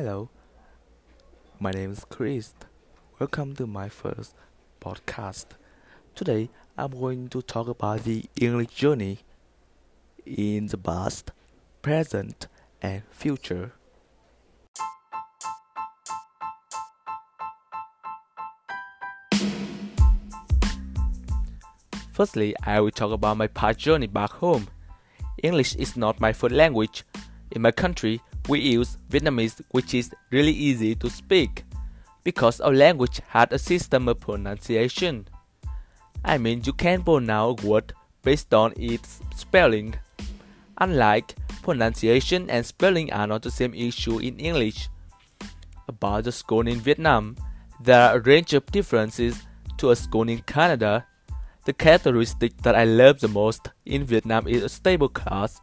Hello, my name is Chris. Welcome to my first podcast. Today, I'm going to talk about the English journey in the past, present, and future. Firstly, I will talk about my past journey back home. English is not my first language. In my country, we use Vietnamese, which is really easy to speak because our language had a system of pronunciation. I mean, you can pronounce a word based on its spelling. Unlike pronunciation and spelling are not the same issue in English. About the school in Vietnam, there are a range of differences to a school in Canada. The characteristic that I love the most in Vietnam is a stable class.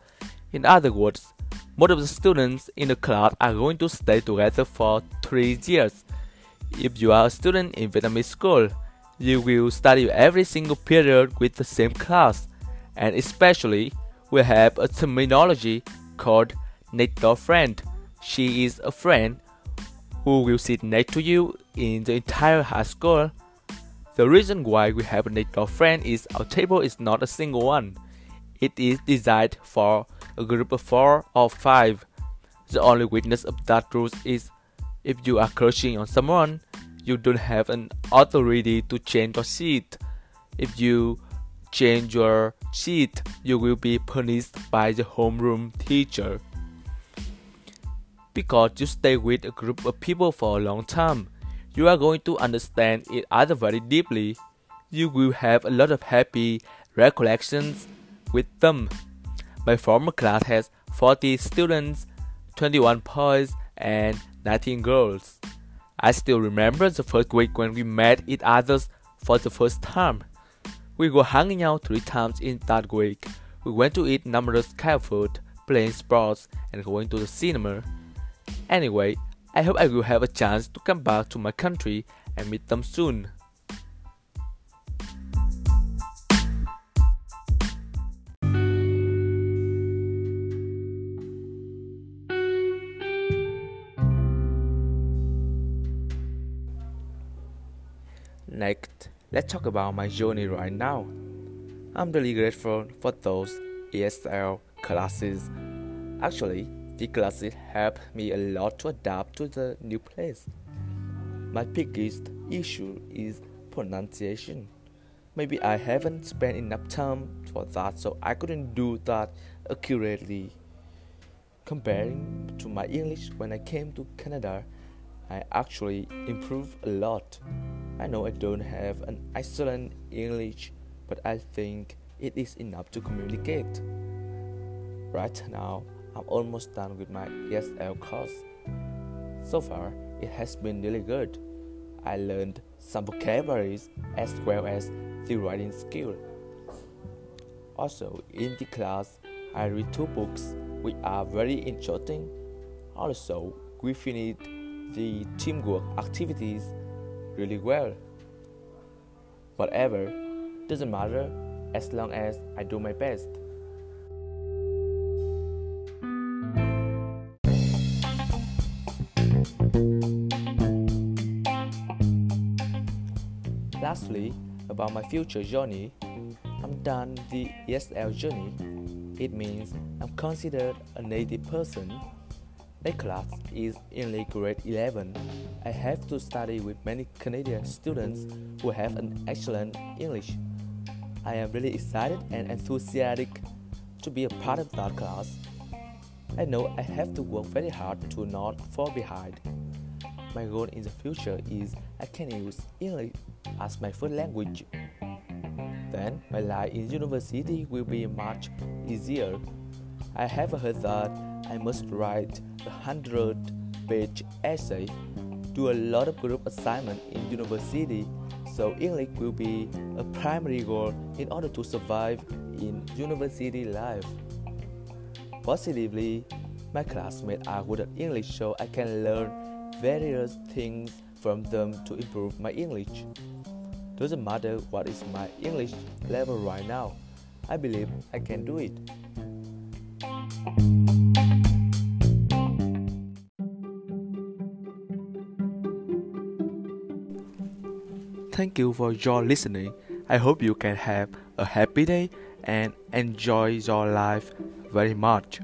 In other words, most of the students in the class are going to stay together for three years. If you are a student in Vietnamese school, you will study every single period with the same class, and especially we have a terminology called door friend. She is a friend who will sit next to you in the entire high school. The reason why we have a door friend is our table is not a single one. It is designed for a group of four or five. The only weakness of that rule is if you are crushing on someone, you don't have an authority to change your seat. If you change your seat, you will be punished by the homeroom teacher. Because you stay with a group of people for a long time, you are going to understand each other very deeply. You will have a lot of happy recollections with them. My former class has 40 students, 21 boys, and 19 girls. I still remember the first week when we met each other for the first time. We were hanging out three times in that week. We went to eat numerous Thai food, playing sports, and going to the cinema. Anyway, I hope I will have a chance to come back to my country and meet them soon. Next, let's talk about my journey right now. I'm really grateful for those ESL classes. Actually, the classes helped me a lot to adapt to the new place. My biggest issue is pronunciation. Maybe I haven't spent enough time for that, so I couldn't do that accurately. Comparing to my English when I came to Canada, I actually improved a lot. I know I don't have an excellent English, but I think it is enough to communicate. Right now, I'm almost done with my ESL course. So far, it has been really good. I learned some vocabularies as well as the writing skill. Also, in the class, I read two books which are very interesting. Also, we finished the teamwork activities really well. Whatever, doesn't matter as long as I do my best. Lastly, about my future journey, I'm done the ESL journey. It means I'm considered a native person my class is in grade 11. I have to study with many Canadian students who have an excellent English. I am really excited and enthusiastic to be a part of that class. I know I have to work very hard to not fall behind. My goal in the future is I can use English as my first language. Then my life in university will be much easier. I have heard that I must write a hundred page essay, do a lot of group assignment in university, so English will be a primary goal in order to survive in university life. Positively, my classmates are good at English, so I can learn various things from them to improve my English. Doesn't matter what is my English level right now, I believe I can do it. Thank you for your listening. I hope you can have a happy day and enjoy your life very much.